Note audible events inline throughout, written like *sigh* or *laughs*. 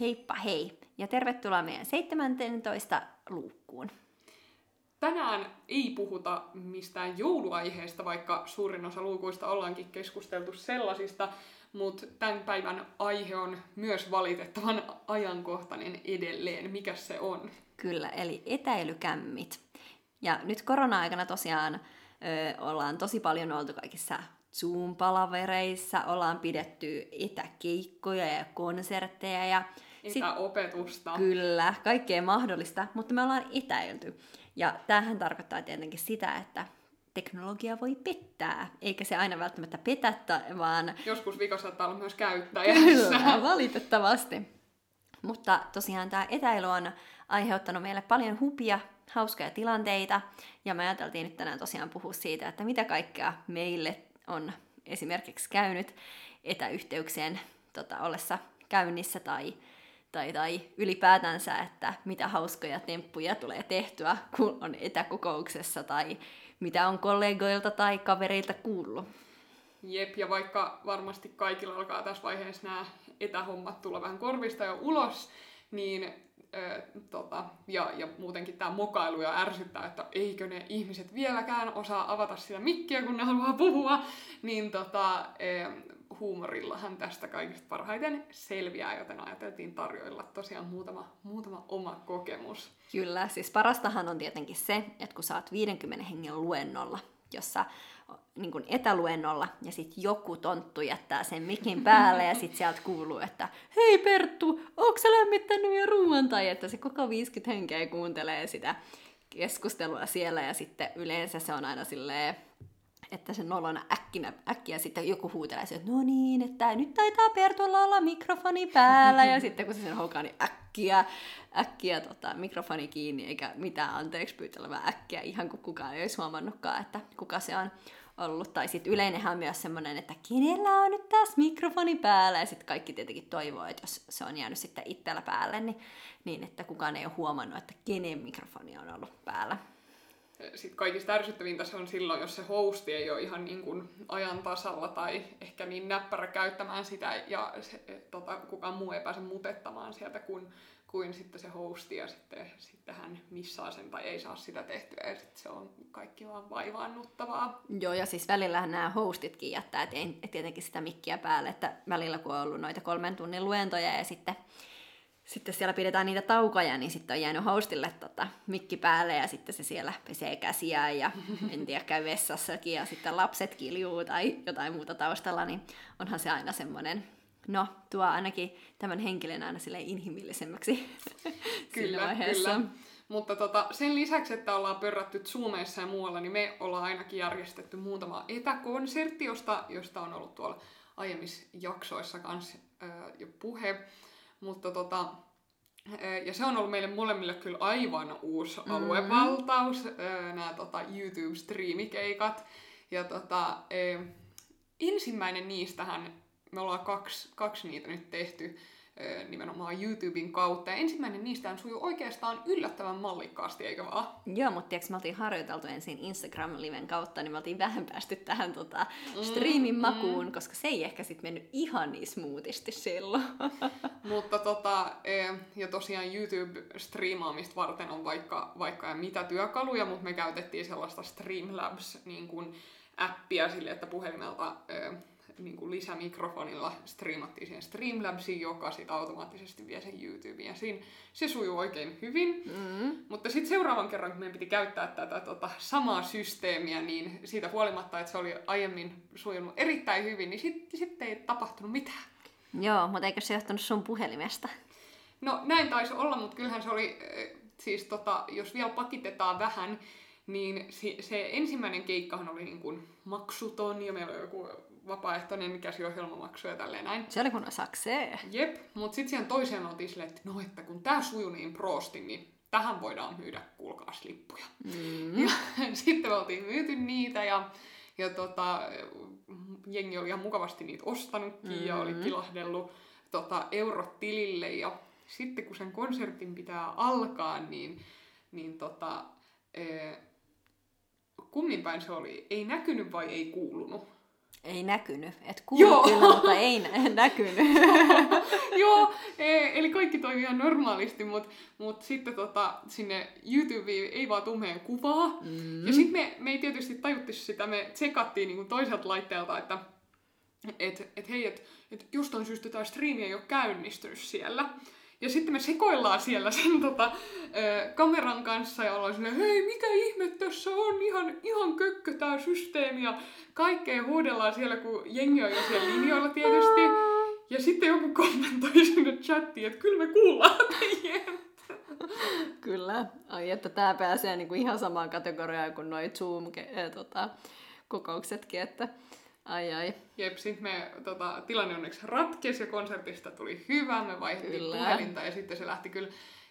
Heippa hei ja tervetuloa meidän 17 luukkuun. Tänään ei puhuta mistään jouluaiheesta, vaikka suurin osa luukuista ollaankin keskusteltu sellaisista, mutta tämän päivän aihe on myös valitettavan ajankohtainen edelleen. Mikä se on? Kyllä, eli etäilykämmit. Ja nyt korona-aikana tosiaan ö, ollaan tosi paljon oltu kaikissa Zoom-palavereissa, ollaan pidetty etäkeikkoja ja konsertteja ja Etäopetusta. Sit, kyllä, kaikkea mahdollista, mutta me ollaan etäilty. Ja tämähän tarkoittaa tietenkin sitä, että teknologia voi pettää, eikä se aina välttämättä petä, vaan... Joskus vika saattaa olla myös käyttäjä. Kyllä, *laughs* valitettavasti. Mutta tosiaan tämä etäily on aiheuttanut meille paljon hupia, hauskoja tilanteita, ja me ajateltiin nyt tänään tosiaan puhua siitä, että mitä kaikkea meille on esimerkiksi käynyt etäyhteyksien tota, ollessa käynnissä tai tai, tai ylipäätänsä, että mitä hauskoja temppuja tulee tehtyä, kun on etäkokouksessa, tai mitä on kollegoilta tai kavereilta kuullut. Jep, ja vaikka varmasti kaikilla alkaa tässä vaiheessa nämä etähommat tulla vähän korvista jo ulos, niin äh, tota, ja, ja muutenkin tämä mokailu ja ärsyttää, että eikö ne ihmiset vieläkään osaa avata sitä mikkiä, kun ne haluaa puhua, niin tota, äh, huumorillahan tästä kaikista parhaiten selviää, joten ajateltiin tarjoilla tosiaan muutama, muutama oma kokemus. Kyllä, siis parastahan on tietenkin se, että kun saat 50 hengen luennolla, jossa niin kuin etäluennolla, ja sitten joku tonttu jättää sen mikin päälle, ja sitten sieltä kuuluu, että hei Perttu, onko sä lämmittänyt jo ruoan? Tai että se koko 50 henkeä kuuntelee sitä keskustelua siellä, ja sitten yleensä se on aina silleen, että se nolona äkkinä, äkkiä sitten joku huutelee että no niin, että nyt taitaa Pertulla olla mikrofoni päällä, ja sitten kun se sen hokaa, niin äkkiä, äkkiä tota, mikrofoni kiinni, eikä mitään anteeksi pyytelevää äkkiä, ihan kuin kukaan ei olisi huomannutkaan, että kuka se on ollut. Tai sitten yleinenhän on myös semmoinen, että kenellä on nyt taas mikrofoni päällä, ja sitten kaikki tietenkin toivoo, että jos se on jäänyt sitten itsellä päälle, niin, niin että kukaan ei ole huomannut, että kenen mikrofoni on ollut päällä sitten kaikista ärsyttävintä se on silloin, jos se hosti ei ole ihan niin kuin ajan tasalla tai ehkä niin näppärä käyttämään sitä ja se, tota, kukaan muu ei pääse mutettamaan sieltä kuin, kuin sitten se hosti ja sitten, sitten hän missaa sen tai ei saa sitä tehtyä ja sitten se on kaikki vaan vaivaannuttavaa. Joo ja siis välillähän nämä hostitkin jättää et tietenkin sitä mikkiä päälle, että välillä kun on ollut noita kolmen tunnin luentoja ja sitten sitten siellä pidetään niitä taukoja, niin sitten on jäänyt hostille tota, mikki päälle ja sitten se siellä pesee käsiään ja *laughs* en tiedä, käy vessassakin ja sitten lapset kiljuu tai jotain muuta taustalla, niin onhan se aina semmoinen, no tuo ainakin tämän henkilön aina sille inhimillisemmäksi *laughs* kyllä, vaiheessa. Kyllä. Mutta tota, sen lisäksi, että ollaan pörrätty Zoomeissa ja muualla, niin me ollaan ainakin järjestetty muutama etäkonsertti, josta, josta on ollut tuolla aiemmissa jaksoissa kanssa jo puhe. Mutta tota, ja se on ollut meille molemmille kyllä aivan uusi mm-hmm. aluevaltaus, nämä tota, YouTube-striimikeikat. Ja tota, ensimmäinen niistähän, me ollaan kaksi, kaksi niitä nyt tehty, nimenomaan YouTuben kautta. Ja ensimmäinen niistä sujuu oikeastaan yllättävän mallikkaasti, eikö vaan? Joo, mutta tiiäks, me oltiin harjoiteltu ensin Instagram-liven kautta, niin me oltiin vähän päästy tähän tota, streamin mm, makuun, mm. koska se ei ehkä sitten mennyt ihan niin smoothisti silloin. *laughs* mutta tota, e, ja tosiaan YouTube-striimaamista varten on vaikka, vaikka ja mitä työkaluja, mutta me käytettiin sellaista Streamlabs niin kuin appia sille, että puhelimelta e, niin kuin lisämikrofonilla striimattiin siihen Streamlabsiin, joka sitten automaattisesti vie sen YouTubeen. Ja siinä se sujuu oikein hyvin. Mm. Mutta sitten seuraavan kerran, kun meidän piti käyttää tätä tota, samaa systeemiä, niin siitä huolimatta, että se oli aiemmin sujunut erittäin hyvin, niin sitten sit ei tapahtunut mitään. Joo, mutta eikö se johtunut sun puhelimesta? No näin taisi olla, mutta kyllähän se oli, eh, siis tota, jos vielä pakitetaan vähän, niin se, se ensimmäinen keikkahan oli niin kuin maksuton ja meillä oli joku vapaaehtoinen käsiohjelmamaksu ja tälleen näin. Se oli kun saksee. Jep, mutta sitten siihen toiseen oltiin silleen, että no, että kun tää sujuu niin prosti, niin tähän voidaan myydä, kuulkaa, lippuja. Mm. Ja *laughs* sitten me oltiin myyty niitä ja, ja tota, jengi oli ihan mukavasti niitä ostanutkin mm. ja oli mm. tilahdellut tota, eurot tilille ja sitten kun sen konsertin pitää alkaa, niin, niin tota, Ee, kummin päin se oli? Ei näkynyt vai ei kuulunut? Ei näkynyt. Et kuului kyllä, mutta ei nä- *laughs* näkynyt. *laughs* Joo, e- eli kaikki toimii ihan normaalisti, mutta mut sitten tota, sinne YouTubeen ei vaan tuu meidän kuvaa. Mm. Ja sitten me, me ei tietysti tajutti sitä, me tsekattiin niinku toiselta laitteelta, että et, et hei, että et jostain syystä tämä striimi ei ole käynnistynyt siellä. Ja sitten me sekoillaan siellä sen tota, ö, kameran kanssa ja ollaan silleen, hei, mikä ihme tässä on, ihan, ihan kökkö tämä systeemi. Ja kaikkea huudellaan siellä, kun jengi on jo siellä linjoilla tietysti. Ja sitten joku kommentoi sinne chattiin, että kyllä me kuullaan teidän. Kyllä. Ai, että tämä pääsee niinku ihan samaan kategoriaan kuin noin Zoom-kokouksetkin, että ai ai. Jep, sitten me tota, tilanne onneksi ratkesi ja konsertista tuli hyvä, me vaihdettiin kyllä. puhelinta ja sitten se lähti kyllä,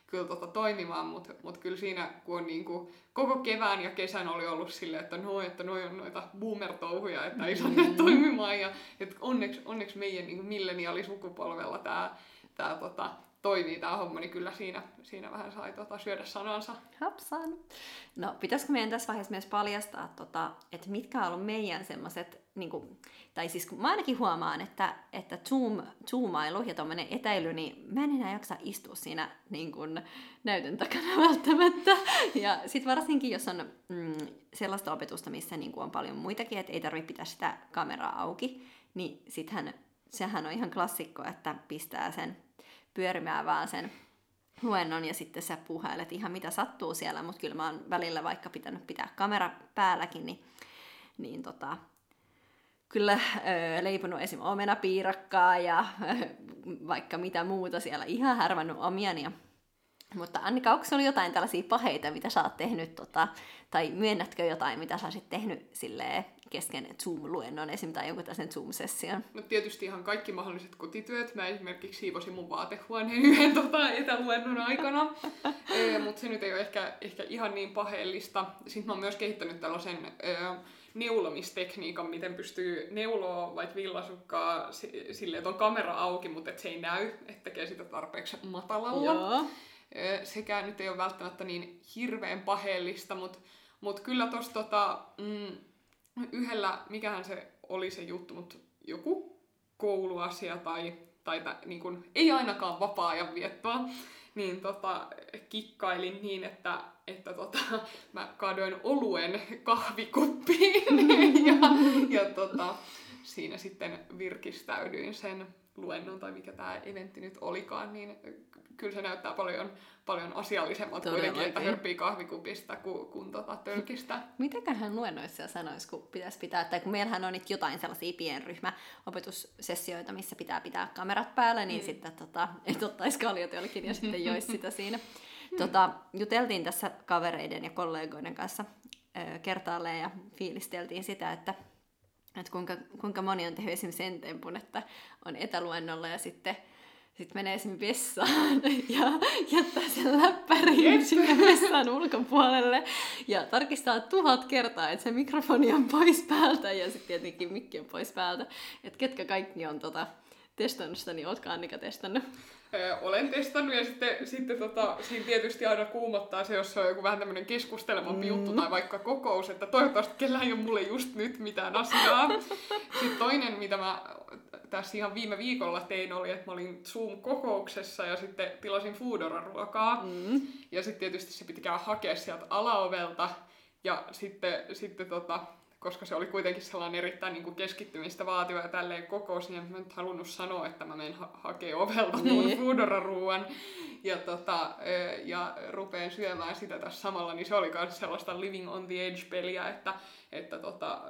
kyllä tota, toimimaan, mutta mut kyllä siinä, kun on niinku, koko kevään ja kesän oli ollut silleen, että no, että noi on noita boomer-touhuja, että ei saa mm. toimimaan ja että onneksi, onneksi meidän niinku, milleniaalisukupolvella tämä tää, tota, toimii tämä homma, niin kyllä siinä, siinä vähän sai tota, syödä sanansa. Hapsan. No, pitäisikö meidän tässä vaiheessa myös paljastaa, tota, että mitkä on ollut meidän semmoiset, niin tai siis kun mä ainakin huomaan, että, että zoom, zoomailu ja tuommoinen etäily, niin mä en enää jaksa istua siinä niin kuin, näytön takana *laughs* välttämättä. Ja sitten varsinkin, jos on mm, sellaista opetusta, missä niin kuin on paljon muitakin, että ei tarvitse pitää sitä kameraa auki, niin sittenhän sehän on ihan klassikko, että pistää sen pyörimään vaan sen luennon ja sitten sä puhelet ihan mitä sattuu siellä, mutta kyllä mä oon välillä vaikka pitänyt pitää kamera päälläkin, niin, niin tota, kyllä öö, leiponut esim. omenapiirakkaa ja öö, vaikka mitä muuta siellä, ihan härvännyt omiani ja mutta Annika, onko oli jotain tällaisia paheita, mitä sä oot tehnyt, tota, tai myönnätkö jotain, mitä sä olisit tehnyt silleen, kesken Zoom-luennon esim. tai jonkun tällaisen Zoom-session? No tietysti ihan kaikki mahdolliset kotityöt. Mä esimerkiksi siivosin mun vaatehuoneen *laughs* yhden tota, etäluennon aikana, *laughs* e, mutta se nyt ei ole ehkä, ehkä ihan niin paheellista. Sitten mä oon myös kehittänyt tällaisen e, neulomistekniikan, miten pystyy neuloa vaikka villasukkaa silleen, että on kamera auki, mutta et se ei näy, että tekee sitä tarpeeksi matalalla. Joo sekään nyt ei ole välttämättä niin hirveän paheellista, mutta mut kyllä tuossa tota, mm, yhdellä, mikähän se oli se juttu, mutta joku kouluasia tai, tai t- niin kun, ei ainakaan vapaa-ajan viettoa, niin tota, kikkailin niin, että, että tota, *laughs* mä kaadoin oluen kahvikuppiin *laughs* ja, ja tota, siinä sitten virkistäydyin sen luennon tai mikä tämä eventti nyt olikaan, niin kyllä se näyttää paljon, paljon asiallisemmat kuitenkin, että hörppii kahvikupista kuin, kuin tota tölkistä. *laughs* Mitäköhän luennoissa sanoisi, kun pitäisi pitää, tai kun meillähän on nyt jotain sellaisia pienryhmäopetussessioita, missä pitää pitää kamerat päällä, niin mm. sitten tota, et ottaisi kaljotölkin ja sitten *laughs* joisi sitä siinä. Tota, juteltiin tässä kavereiden ja kollegoiden kanssa ö, kertaalleen ja fiilisteltiin sitä, että että kuinka, kuinka moni on tehnyt esimerkiksi sen tempun, että on etäluennolla ja sitten sitten menee sinne vessaan *laughs* ja jättää sen läppärin sinne vessan ulkopuolelle ja tarkistaa tuhat kertaa, että se mikrofoni on pois päältä ja sitten tietenkin mikki on pois päältä. Että ketkä kaikki on tota, testannut sitä, niin ootko Annika testannut? Öö, olen testannut ja sitten, sitten tota, siinä tietysti aina kuumottaa se, jos se on joku vähän tämmöinen keskustelemampi mm. juttu tai vaikka kokous, että toivottavasti kellään ei ole mulle just nyt mitään asiaa. Sitten toinen, mitä mä tässä ihan viime viikolla tein, oli, että mä olin Zoom-kokouksessa ja sitten tilasin Foodora-ruokaa. Mm. Ja sitten tietysti se piti käydä hakea sieltä alaovelta. Ja sitten, sitten tota, koska se oli kuitenkin sellainen erittäin niin kuin keskittymistä vaativa ja tälleen kokous, niin mä en halunnut sanoa, että mä menen ha- hakemaan ovelta niin. mun Foodora-ruuan ja, tota, ja rupeen syömään sitä tässä samalla, niin se oli myös sellaista living on the edge-peliä, että, että tota,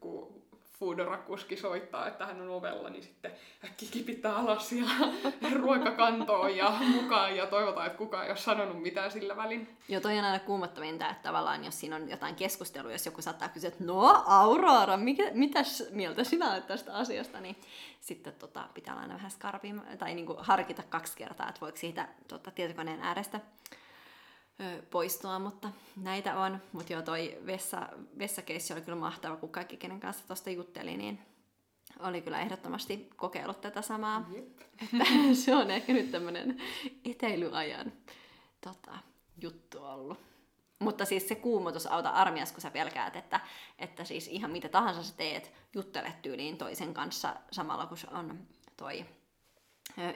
kun Foodora-kuski soittaa, että hän on ovella, niin sitten äkki kipitää alas ja *laughs* ruokakantoon ja mukaan ja toivotaan, että kukaan ei ole sanonut mitään sillä välin. Joo, toi on aina kuumottavinta, että tavallaan jos siinä on jotain keskustelua, jos joku saattaa kysyä, että no Aurora, mikä, mitäs mieltä sinä olet tästä asiasta, niin sitten tota, pitää aina vähän skarpia tai niin kuin harkita kaksi kertaa, että voiko siitä tota, tietokoneen äärestä poistua, mutta näitä on. Mutta joo, toi vessa, vessakeissi oli kyllä mahtava, kun kaikki, kenen kanssa tuosta jutteli, niin oli kyllä ehdottomasti kokeillut tätä samaa. Jep. Että *laughs* se on ehkä nyt tämmöinen eteilyajan tota, juttu ollut. Mutta siis se kuumotus auta armias, kun sä pelkäät, että, että siis ihan mitä tahansa sä teet, juttelet tyyliin toisen kanssa samalla kun on toi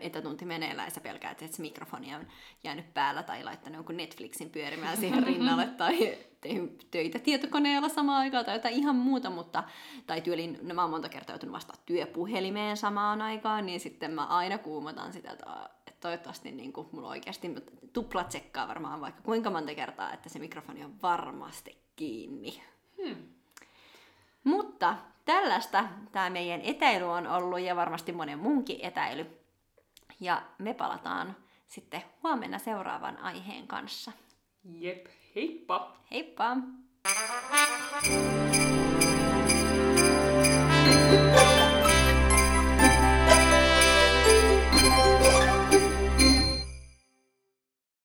etätunti meneillään ja sä pelkäät, että se mikrofoni on jäänyt päällä tai laittanut jonkun Netflixin pyörimään siihen *laughs* rinnalle tai tehnyt töitä tietokoneella samaan aikaan tai jotain ihan muuta, mutta tai tyylin, no mä oon monta kertaa joutunut vastaamaan työpuhelimeen samaan aikaan, niin sitten mä aina kuumotan sitä, että, että toivottavasti niin kuin, mulla oikeasti tupla tsekkaa varmaan vaikka kuinka monta kertaa, että se mikrofoni on varmasti kiinni. Hmm. Mutta tällaista tämä meidän etäily on ollut ja varmasti monen muunkin etäily. Ja me palataan sitten huomenna seuraavan aiheen kanssa. Jep, heippa! Heippa! Thank you.